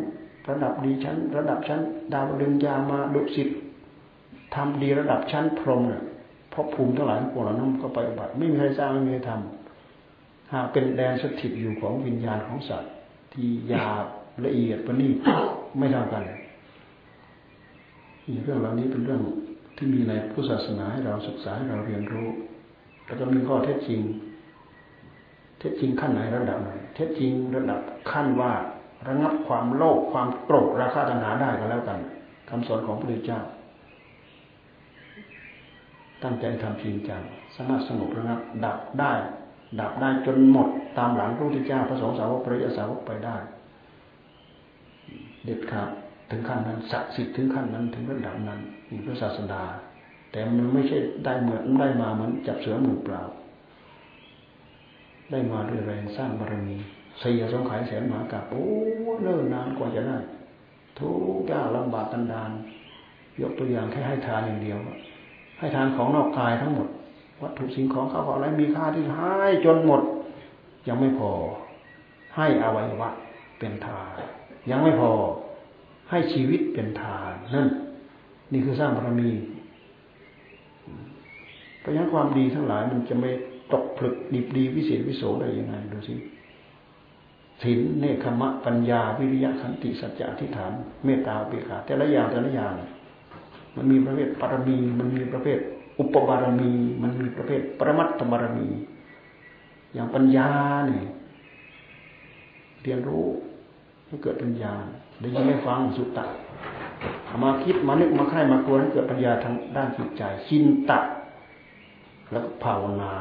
ระดับดีชั้น ระดับชั้น ดาวดึงยามาดุสิตทำดีระดับชั้นพรหมเนี่ย ภพภูมิทั้งหลายทั้งปวงเหล่านั้นก็ไปอบัติ ไม่มีใครสร้างไม่มีใครทำหากเป็นแดนสถิตอยู่ของวิญญาณของสัตว์ ที่ยาละเอียดประณีตไม่เท่ากันเรื่องเหล่านี้เป็นเรื่องที่มีในพุทธศาสนาให้เราศึกษาให้เราเรียนรู้แล้วก็มีข้อเท็จจริง เท็จจริงขั้นไหนระดับไหนเท็จจริงระดับขั้นว่าระงับความโลภความโกรธราคะตัณหาได้ก็แล้วกันคำสอนของพระพุทธเจ้า ตั้งใจทำจริงจังสามารถสงบระงับดับได้ ดับได้จนหมดตามหลังพระพุทธเจ้าพระสงฆ์สาวกพระยาสาวกไปได้ เด็ดขาดถึงขั้นนั้นศักดิ์สิทธิ์ถึงขั้นนั้นถึงระดับนั้นนี่พระศาสดา แต่มันไม่ใช่ได้เหมือนได้มาเหมือนจับเสือมือเปล่า ได้มาด้วยแรงสร้างบารมีเสียสงไขยแสนหมากับโอ้เนิ่นนานกว่าจะได้ทุกยางลำบากกันดานยกตัวอย่างแค่ให้ทานอย่างเดียว ให้ทานของนอกกายทั้งหมด วัตถุสิ่งของเขาขอะไรมีค่าที่ให้จนหมด ยังไม่พอ ให้อวัยวะเป็นทานยังไม่พอ ให้ชีวิตเป็นทานนั่น นี่คือสร้างบารมีเพราะฉะนั้นความดีทั้งหลายมันจะไม่ตกผลึกดีดีวิเศษวิโสได้ยังไงดูสิศีลเนคขมะปัญญาวิริยะขันติสัจจะทิฏฐาน เมตตาเบิกขาแต่ละอย่างแต่ละอย่าง มันมีประเภทปารมี มันมีประเภท อุปบารมี มันมีประเภทปรมัตถบารมี อย่างปัญญาเนี่ยเรียนรู้ให้เกิดปัญญาได้ยินได้ฟังสุตตะมาคิดมานึกมาใคร่มากลัวให้เกิดปัญญาทางด้านจิตใจชินตะ แล้วก็ภาวนา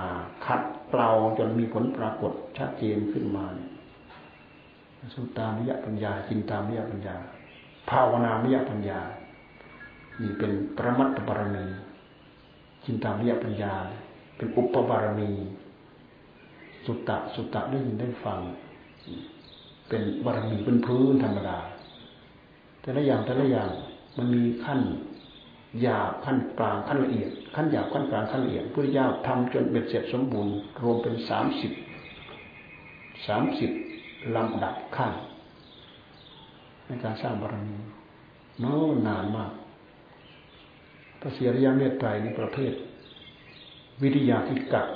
ขัดเปล่าจนมีผลปรากฏชัดเจนขึ้นมาสุตตามยปัญญาจินตามยปัญญา ภาวนามยปัญญา นี่เป็นประมัตตบารมีจินตามยปัญญา เป็นอุปบารมี สุตตะสุตตะได้ยินได้ฟัง เป็นบารมีเป็นพื้นธรรมดา แต่ละอย่างแต่ละอย่างมันมีขั้นหยาบขั้นกลางขั้นละเอียด ขั้นหยาบขั้นกลางขั้นละเอียดพุทธเจ้าทำจนเบ็ดเสร็จสมบูรณ์รวมเป็นสามสิบสามสิบลำดับขั้นในการสร้างบารมีโน้นานมาก ระเสียรยาเมตไตรในประเภท วิทยาธิกัด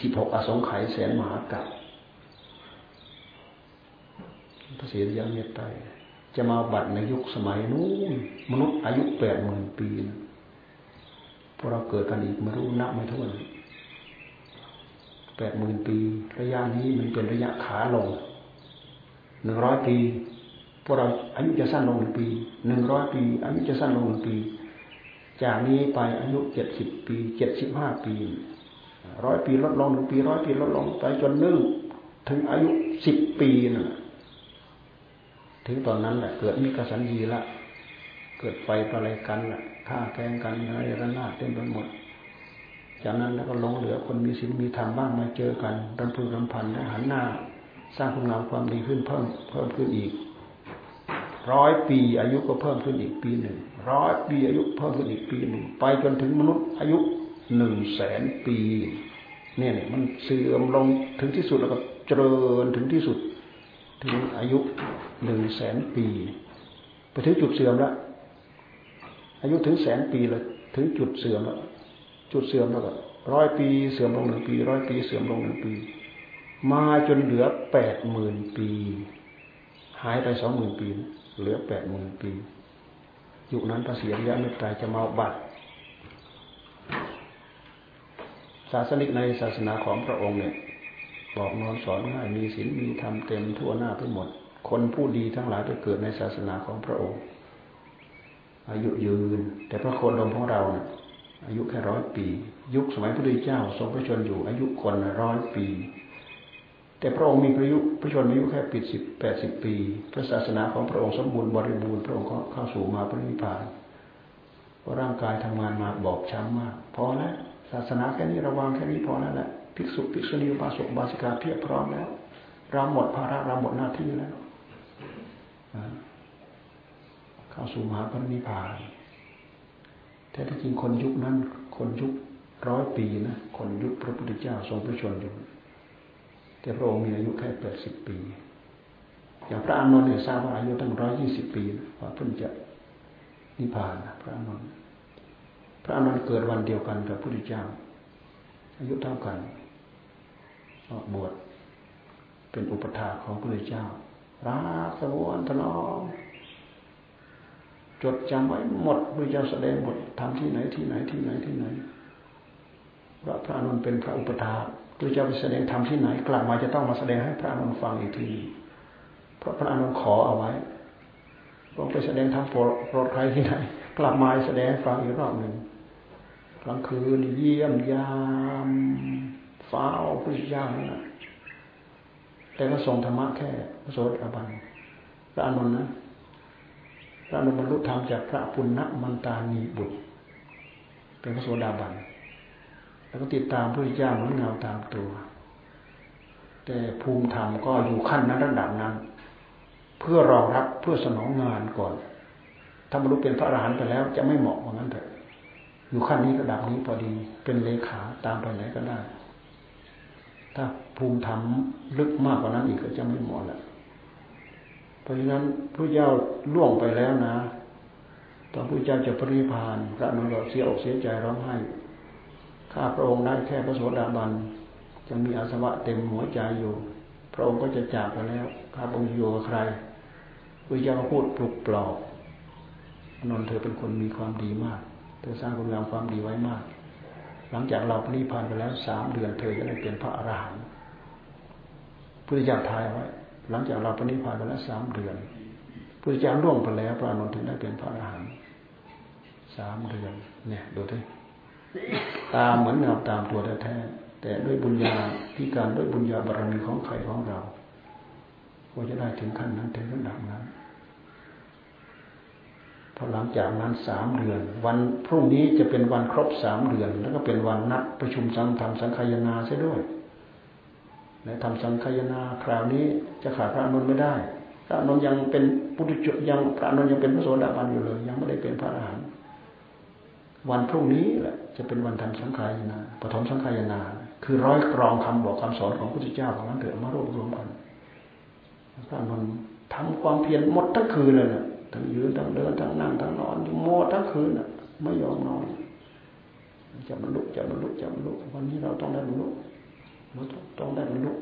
สิบหกอสงไขยแสนมหากัดพระเสียรยาเมตไตรจะมาบัตรในยุคสมัยนู้นมนุษย์อายุแปดหมื่นปีพวกเราเกิดกันอีกไม่รู้นับไม่ถ้วนแปดหมื่นปี ระยะนี้มันเป็นระยะขาลงหนึ่งร้อยปีพวกเราอายุจะสั้นลงหนึ่งปีหนึ่งร้อยปีอายุจะสั้นลงหนึ่งปี จากนี้ไปอายุเจ็ดสิบปีเจ็ดสิบห้าปีร้อยปีลดลงหนึ่งปีร้อยปีลดลงไปจนนึ่งถึงอายุสิบปีน่ะ ถึงตอนนั้นแหละเกิดมีกสันยีละเกิดไฟประไรกันแหละฆ่าแกงกันอะไรระนาดเต็มไปหมด จากนั้นแล้วก็ลงเหลือคนมีศีลมีธรรมบ้างมาเจอกันรำพึงรำพันและหันหน้า สร้างคุณงามความดีขึ้นเพิ่มเพิ่มขึ้นอีก ร้อยปีอายุก็เพิ่มขึ้นอีกปีหนึ่งร้อยปีอายุเพิ่มขึ้นอีกปีหนึ่งไปจนถึงมนุษย์อายุหนึ่งแสนปี เนี่ยเนี่ยมันเสื่อมลงถึงที่สุดแล้วก็เจริญถึงที่สุด ถึงอายุหนึ่งแสนปี ไปถึงจุดเสื่อมแล้วอายุถึงแสนปีเลยถึงจุดเสื่อมแล้วจุดเสื่อมแล้วก็ร้อยปีเสื่อมลงหนึ่งปีร้อยปีเสื่อมลงหนึ่งปี มาจนเหลือแปดหมื่นปี หายไปสองหมื่นปี เหลือแปดหมื่นปียุคนั้นพระเสียรยะเมตไตรจะมาบัตรศาสนิกในศาสนาของพระองค์เนี่ยบอกนอนสอนง่ายมีศีลมีธรรมเต็มทั่วหน้าไปหมด คนผู้ดีทั้งหลายไปเกิดในศาสนาของพระองค์ อายุยืน แต่พระโคดมของเราเนี่ยอายุแค่ร้อยปี ยุคสมัยพระพุทธเจ้าทรงพระชนอยู่อายุคนร้อยปี แต่พระองค์มีพระยุพระชนอายุแค่ปิดสิบแปดสิบปี พระศาสนาของพระองค์สมบูรณ์บริบูรณ์พระองค์เข้าสู่มาพระนิพพานเพราะร่างกายทำงานมาบอบช้ำมากพอแล้วศาสนาแค่นี้ระวังแค่นี้พอแล้วแหละภิกษุภิกษุณีบาสุบาสิกาเพียบพร้อมแล้วเราหมดภาระเราหมดหน้าที่แล้วเข้าสู่มหาพระนิพพานแต่ที่จริงคนยุคนั้น คนยุคร้อยปีนะคนยุคพระพุทธเจ้าทรงพระชนอยู่ แต่พระองค์มีอายุแค่แปดสิบปี อย่างพระอานนท์เนี่ยทราบว่าอายุตั้งร้อยยี่สิบปีกว่าเพิ่งจะนิพพานพระอานนท์พระอานนท์เกิดวันเดียวกันกับพระพุทธเจ้า อายุเท่ากันออกบวชเป็นอุปถาของพระพุทธเจ้ารักสงวนถนอมจดจำไว้หมดพระเจ้าแสดงหมดทำที่ไหนที่ไหนที่ไหนที่ไหนพระพระนนท์เป็นพระอุปถา พระเจ้าไปแสดงทำที่ไหนกลับมาจะต้องมาแสดงให้พระนนท์ฟังอีกที เพราะพระนนท์ขอเอาไว้ลองไปแสดงทำโปรดใครที่ไหน กลับมาแสดงฟังอีกรอบหนึ่งกลางคืนเยี่ยมยามฟ้าวพระเจ้านั่นแหละแต่ก็ส่งธรรมะแค่พระโสดาบันพระอนุนนะพระอนุบรรลุธรรมจากพระปุณณมันตานีบุตร เป็นพระโสดาบัน แล้วก็ติดตามพระเจ้าเหมือนเงาตามตัว แต่ภูมิธรรมก็อยู่ขั้นนั้นระดับนั้น เพื่อรองรับเพื่อสนองงานก่อน ถ้าบรรลุเป็นพระอรหันต์ไปแล้ว จะไม่เหมาะว่างั้นเถอะอยู่ขั้นนี้ระดับนี้พอดี เป็นเลขาตามไปไหนก็ได้ ถ้าภูมิธรรมลึกมากกว่านั้นอีกก็จะไม่เหมาะแล้วเพราะฉะนั้นพระเจ้าล่วงไปแล้วนะตอนพระเจ้าจะปริพานพระนรเสียอกเสียใจร้องไห้ ข้าพระองค์ได้แค่พระโสดาบันจะมีอาสวะเต็มหัวใจอยู่ พระองค์ก็จะจากไปแล้วข้าพระองค์อยู่กับใครพระเจ้าพูดปลุกปลอบนนเธอเป็นคนมีความดีมาก เธอสร้างคุณงามความดีไว้มาก หลังจากเราปริพานไปแล้วสามเดือนเธอจะได้เป็นพระอรหันต์พุทธเจ้าทายไว้ หลังจากเราปริพานไปแล้วสามเดือนพุทธเจ้าล่วงไปแล้วพระอนุนถึงได้เป็นพระอรหันต์สามเดือนเนี่ยดูที่ ตามเหมือนเงาตามตัวแท้แต่ด้วยบุญญาที่การด้วยบุญญาบารมีของใครของเราก็จะได้ถึงขั้นนั้นถึงระดับนั้นพอหลังจากนั้นสามเดือน วันพรุ่งนี้จะเป็นวันครบสามเดือน แล้วก็เป็นวันนัดประชุมสังธรรมสังขยนาเสียด้วยและทำสังขยนาคราวนี้จะขาดพระอนุนไม่ได้ พระอนุนยังเป็นปุถุชนยังพระอนุนยังเป็นพระโสดาบันอยู่เลย ยังไม่ได้เป็นพระอรหันต์ วันพรุ่งนี้แหละจะเป็นวันทำสังขายนาปฐมสังขายนา คือร้อยกรองคำบอกคำสอนของพระพุทธเจ้าของนั้นเถิดมารวบรวมกันพระอนุนทำความเพียรหมดทั้งคืนเลยนะทั้งยืนทั้งเดินทั้งนั่งทั้งนอนอยู่โมทั้งคืนอะ ไม่ยอมนอนจะบรรลุจะบรรลุจะบรรลุวันนี้เราต้องได้บรรลุเราต้องได้บรรลุ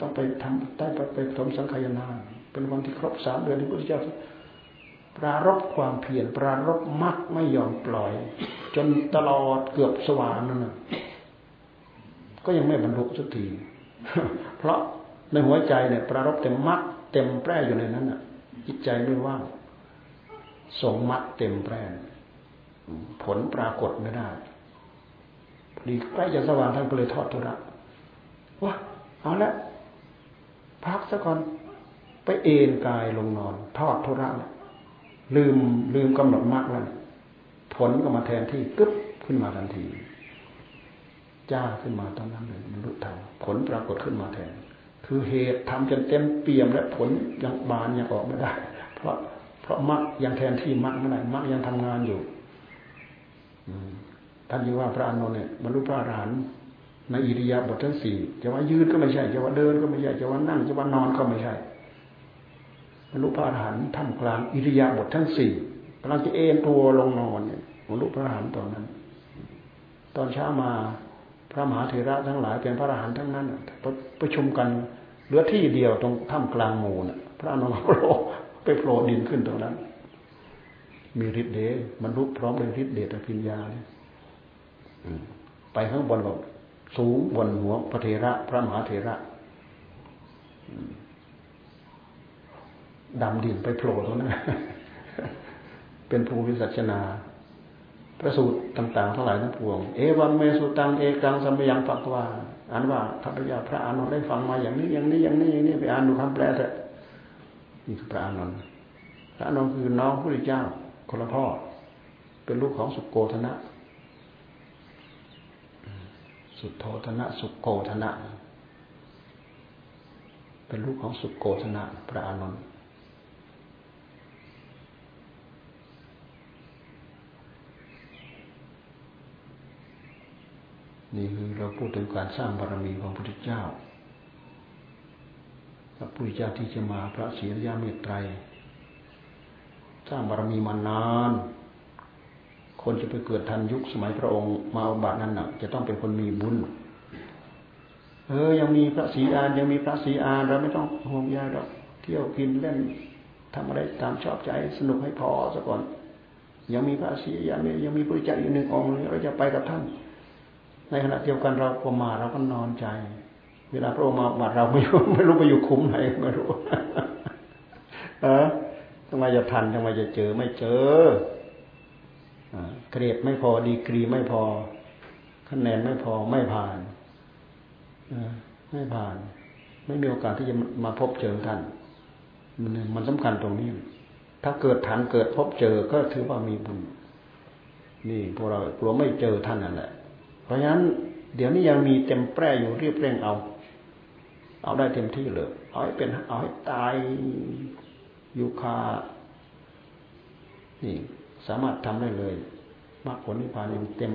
ต้องไปทำได้ไปไปทมสังขยานา เป็นวันที่ครบสามเดือนที่พระพุทธเจ้า ปรารบความเพียรปรารบมักไม่ยอมปล่อย จนตลอดเกือบสว่างนั่นนะก็ยังไม่บรรลุสักทีเพราะในหัวใจเนี่ยปรารบเต็มมักเต็มแปร่อยู่ในนั้นน่ะ จิตใจไม่ว่างสงมัดเต็มแปร่ผลปรากฏไม่ได้พอดีใกล้จะสว่างท่านก็เลยทอดทุระว่าเอาละพักซะก่อนไปเอนกายลงนอน ทอดทุระ ลืมลืมกำหนดมากแล้วผลก็มาแทนที่กึ๊บขึ้นมาทันที จ้าขึ้นมาตอนนั้นเลยมันรู้ทาผลปรากฏขึ้นมาแทน คือเหตุทำจนเต็มเปี่ยมและผลยังบานยังออกไม่ได้ เพราะเพราะมรรคยังแทนที่มรรคไม่ได้มรรคยังทำงานอยู่ท่านยิ่ว่าพระอานนท์เนี่ยบรรลุพระอรหันต์ในอิริยาบถทั้งสี่จะว่ายืนก็ไม่ใช่จะว่าเดินก็ไม่ใช่จะว่านั่งจะว่านอนก็ไม่ใช่ บรรลุพระอรหันต์ท่ามกลางอิริยาบถทั้งสี่กำลังจะเอนตัวลงนอนเนี่ยบรรลุพระอรหันต์ตอนนั้น ตอนเช้ามาพระมหาเถระทั้งหลายเป็นพระอรหันต์ทั้งนั้นประชุมกันเหลือที่เดียวตรงถ้ำกลางหมู่น่ะ พระอนุโลไปโผล่ดินขึ้นตรงนั้น มีฤทธิ์เดชมันรุพร้อมด้วยฤทธิ์เดชปิญญาเนี่ยไปข้างบนแบบสูงบนหัวพระเทระ พระมหาเทระ ดำดินไปโผล่ตรงนั้นเป็นภูมิสัชนา พระสูตรต่างๆทั้งหลายทั้งปวง เอวัมเมสุตังเอกังสัมยังปักว่าอ่านว่าข้าพเจ้าพระอานนท์ได้ฟังมาอย่างนี้อย่างนี้อย่างนี้อย่างนี้ไปอ่านดูคำแปลเถอะนี่คือพระอานนท์พระอานนท์คือน้องพระพุทธเจ้าคนละพ่อ เป็นลูกของสุโกธนะ สุโธธนะ สุโกธนะ เป็นลูกของสุโกธนะ พระอานนท์ นี่คือเราพูดถึงการสร้างบารมีของพระพุทธเจ้าพระพุทธเจ้าที่จะมาพระศรีรยาเมตไตรสร้างบารมีมานาน คนจะไปเกิดทันยุคสมัยพระองค์มาอุบัตินั้นนะจะต้องเป็นคนมีบุญ เออ ยังมีพระศรีอานยังมีพระศรีอานเราไม่ต้องห่วงใยหรอกเที่ยวกินเล่นทำอะไรตามชอบใจสนุกให้พอซะก่อน ยังมีพระศรีอานยังมีพระเจ้าอยู่หนึ่งองค์เราจะไปกับท่าน ในขณะเดียวกันเราพอมาเราก็นอนใจ เวลาพระองค์มาบัดเราไม่รู้ไม่รู้ไปอยู่คุ้มไหนไม่รู้เออทำไมจะทันทำไมจะเจอไม่เจอเกรดไม่พอดีกรีไม่พอ คะแนนไม่พอไม่ผ่านไม่ผ่าน ไม่มีโอกาสที่จะมาพบเจอท่านมันมันสำคัญตรงนี้ ถ้าเกิดทันเกิดพบเจอก็ถือว่ามีบุญนี่พวกเรากลัวไม่เจอท่านนั่นแหละ เพราะฉะนั้น เดี๋ยวนี้ยังมีเต็มแปร่อยู่เรียบเร่งเอา เอาได้เต็มที่เลยเอาให้เป็นเอาให้ตายอยู่คานี่สามารถทำได้เลยมรรคผลนิพพานยังเต็ม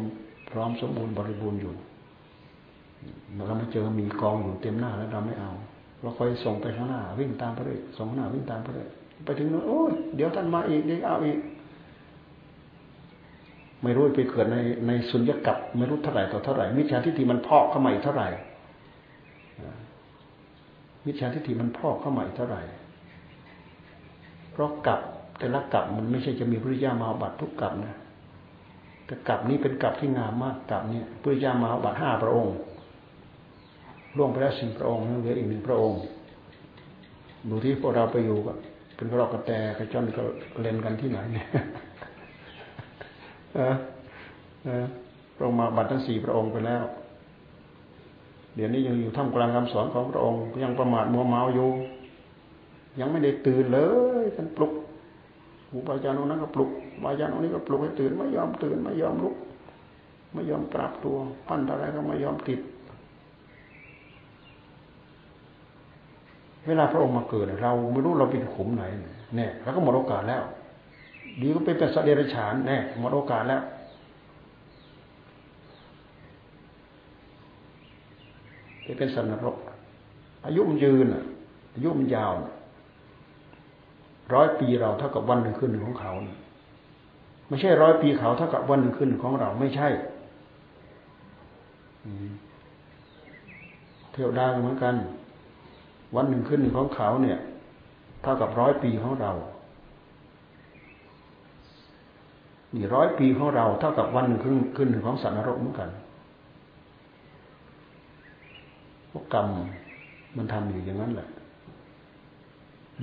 พร้อมสมบูรณ์บริบูรณ์อยู่เราไม่เจอมีกองอยู่เต็มหน้าแล้วเราไม่เอา เราคอยส่งไปข้างหน้า วิ่งตามไปเลยส่งข้างหน้าวิ่งตามไปเลยไปถึงนู้นโอ้ยเดี๋ยวท่านมาอีกเดี๋ยวเอาอีก ไม่รู้ไปเกิดในในสุญญกับไม่รู้เท่าไหร่ต่อเท่าไหร่มิจฉาทิฏฐิมันพอกเข้ามาอีกเท่าไหร่มิจฉาทิฏฐิมันพอกเข้ามาอีกเท่าไหร่ เพราะกับแต่ละกับมันไม่ใช่จะมีพระญามาบัตทุกกับนะแต่กับนี้เป็นกับที่งามมากกับเนี่ยพระญามาบัตห้าพระองค์ล่วงไปแล้วสี่พระองค์เหลืออีกหนึ่งพระองค์ดูที่พวกเราไปอยู่ก็เป็นกระรอกกระแตกระจอนก็เล่นกันที่ไหนเนี่ย พระองค์มาบัตรทั้งสี่พระองค์ไปแล้ว เดี๋ยวนี้ยังอยู่ท่ามกลางคำสอนของพระองค์ ยังประมาทมัวเมาอยู่ ยังไม่ได้ตื่นเลยกันปลุกครูบาอาจารย์องนั้นก็ปลุกบาอาจารย์องนี้ก็ปลุกให้ตื่นไม่ยอมตื่นไม่ยอมลุก ไม่ยอมปรับตัว ปั้นอะไรก็ไม่ยอมติด เวลาพระองค์มาเกิดเราไม่รู้เราเป็นขุมไหนเนี่ยเราก็หมดโอกาสแล้ว ดีก็เป็นแต่สัตว์เดรัจฉานแน่หมดโอกาสแล้วไปเป็นสัตว์นรก อายุมันยืนอายุมันยาวร้อยปีเราเท่ากับวันหนึ่งคืนหนึ่งของเขาไม่ใช่ร้อยปีเขาเท่ากับวันหนึ่งคืนของเราไม่ใช่เทวดาเหมือนกัน วันหนึ่งขึ้นหนึ่งของเขาเนี่ย เท่ากับร้อยปีของเรา นี่ร้อยปีของเราเท่ากับวันหนึ่งขึ้นขึ้นของสัตว์นรกเหมือนกันพวกกรรมมันทำอยู่อย่างนั้นแหละ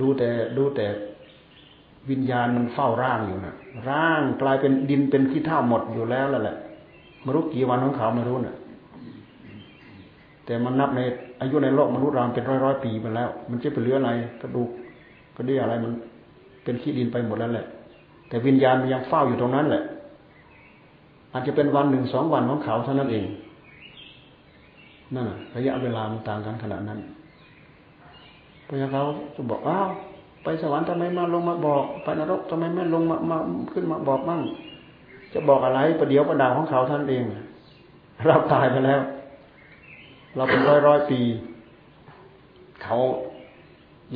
ดูแต่ดูแต่วิญญาณมันเฝ้าร่างอยู่นะ่ะ ร่างกลายเป็นดินเป็นขี้เถ้าหมดอยู่แล้วแล้วแหละไม่รู้กี่วันของเขาไม่รู้นะ่ะ แต่มันนับในอายุในโลกมนุษย์เราเป็นร้อยร้อยปีไปแล้ว มันจะไปเหลืออะไรกระดูกกระดี่อะไรมันเป็นขี้ดินไปหมดแล้วแหละ แต่วิญญาณมันยังเฝ้าอยู่ตรงนั้นแหละ อาจจะเป็นวันหนึ่งสองวันของเขาเท่านั้นเองนั่นระยะเวลามันต่างกันขนาดนั้นเพราะฉะนั้นเขาจะบอกอ้าวไปสวรรค์ทำไมมาลงมาบอก ไปนรกทำไมไม่ลงมามาขึ้นมาบอกมั่งจะบอกอะไรประเดี๋ยวประดาวของเขาท่านเองเราตายไปแล้ว เราเป็นร้อยร้อยปี เขา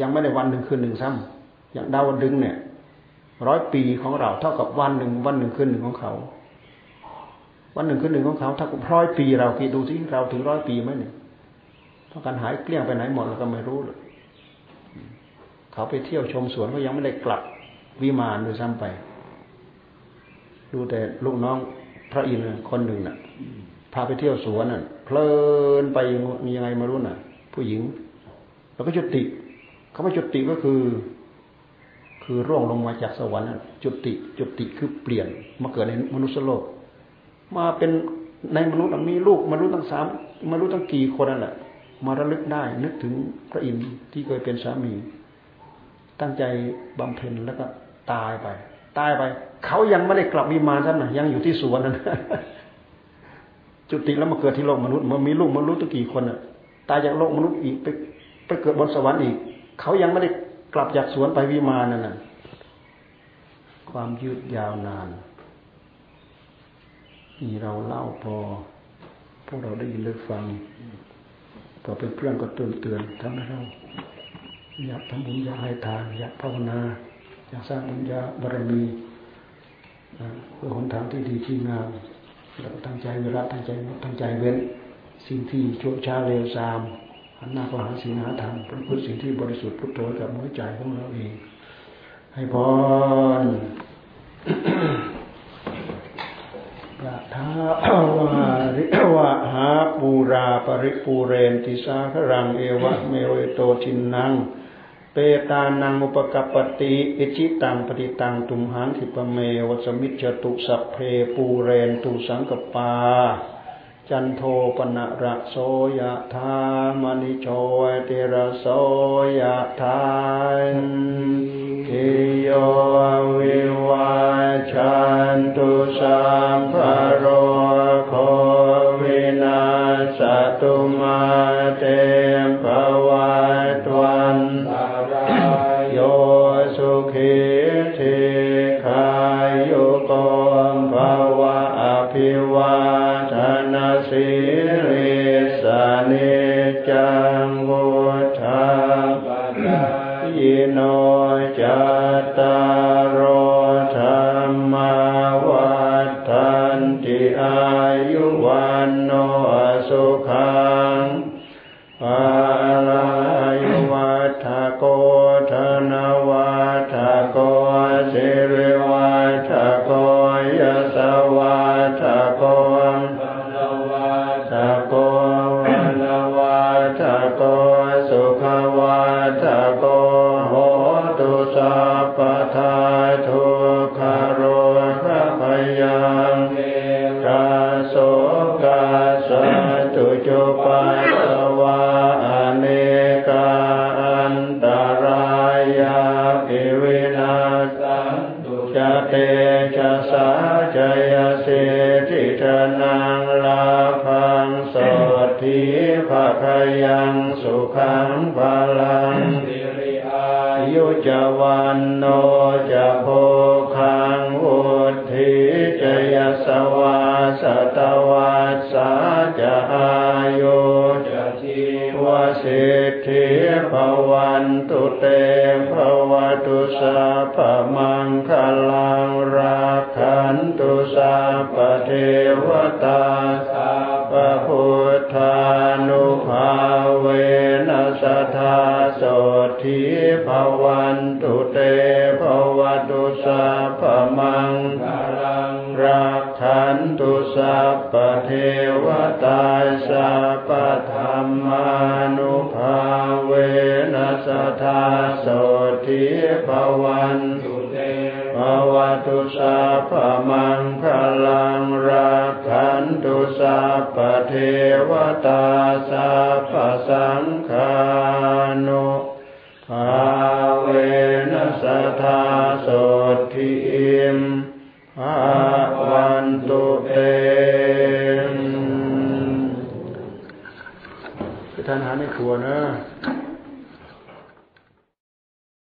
ยังไม่ได้วันหนึ่งคืนหนึ่งซ้ำอย่างดาวดึงเนี่ย ร้อยปีของเรา เท่ากับวันหนึ่งวันหนึ่งคืนหนึ่งของเขา วันหนึ่งคืนหนึ่งของเขาเท่ากับร้อยปีเราคิดดูที่เราถึงร้อยปีไหมเนี่ยเท่ากันหายเกลี้ยงไปไหนหมดเราก็ไม่รู้เลยเขาไปเที่ยวชมสวนก็ยังไม่ได้กลับวิมานโดยซ้ำไป ดูแต่ลูกน้องพระอินทร์คนหนึ่งน่ะ พาไปเที่ยวสวนน่ะเพลินไปยังไงไมารู้น่ะ ผู้หญิง แล้วก็จุติคำว่าจุติก็คือ คือร่วงลงมาจากสวรรค์จุติจุติคือเปลี่ยน มาเกิดในมนุษย์โลก มาเป็นในมนุษย์มีลูกมนุษย์ทั้งสามมนุษย์ทั้งกี่คนนั่นแหละมาระลึกได้นึกถึงพระอินทร์ที่เคยเป็นสามี ตั้งใจบำเพ็ญแล้วก็ตายไป ตายไป เขายังไม่ได้กลับวิมานท่านนะยังอยู่ที่สวนนั้นจุติแล้วมาเกิดที่โลกมนุษย์มันมีลูกมนุษย์ตั้งกี่คนอะ ตายจากโลกมนุษย์อีกไปไปเกิดบนสวรรค์อีก เขายังไม่ได้ กลับจากสวนไปวิมานนั่นน่ะความยืดยาวนานนี่เราเล่าพอ พวกเราได้ยินได้ฟังพอเป็นเพื่อนก็เตือนเตือนทั้งเรา อยากทำบุญอยากให้ทาน อยากภาวนา อยากสร้างบุญญาบารมีเพื่อหนทางที่ดีที่งามแล้วตั้งใจเวลาตั้งใจตั้งใจเว้น สิ่งที่ชั่วช้าเร็วซาม หันหน้าก็หาสิ่งหาธรรมประพฤติสิ่งที่บริสุทธิ์พุทโธกับหัวใจของเราเอง ให้พรยะถาวาริวะหาปูราปริปูเรนติสาครังเอวะเมวโตทินนังเปตานังอุปกปติอิชิตังปฏิตังตุมหังคิปเมวัสมิจตุสัพเพปูเรนตุสังกปา จันโทปนะระโสยธามณิโชเติระโสยธาทิโยวิวาจันตุสัมภโร อิวินาสันตุจเตจะสาจยเสติธนังลาภังสวัสดิภาคยังสุขังพลังสิริอายุจวันโนจะโพคังวุธิจยสวาสตวัสสาจะอายุจะทิวสิทธิภวันตุเตภว ตุสาพมังคลังรักันตุสา ภวะ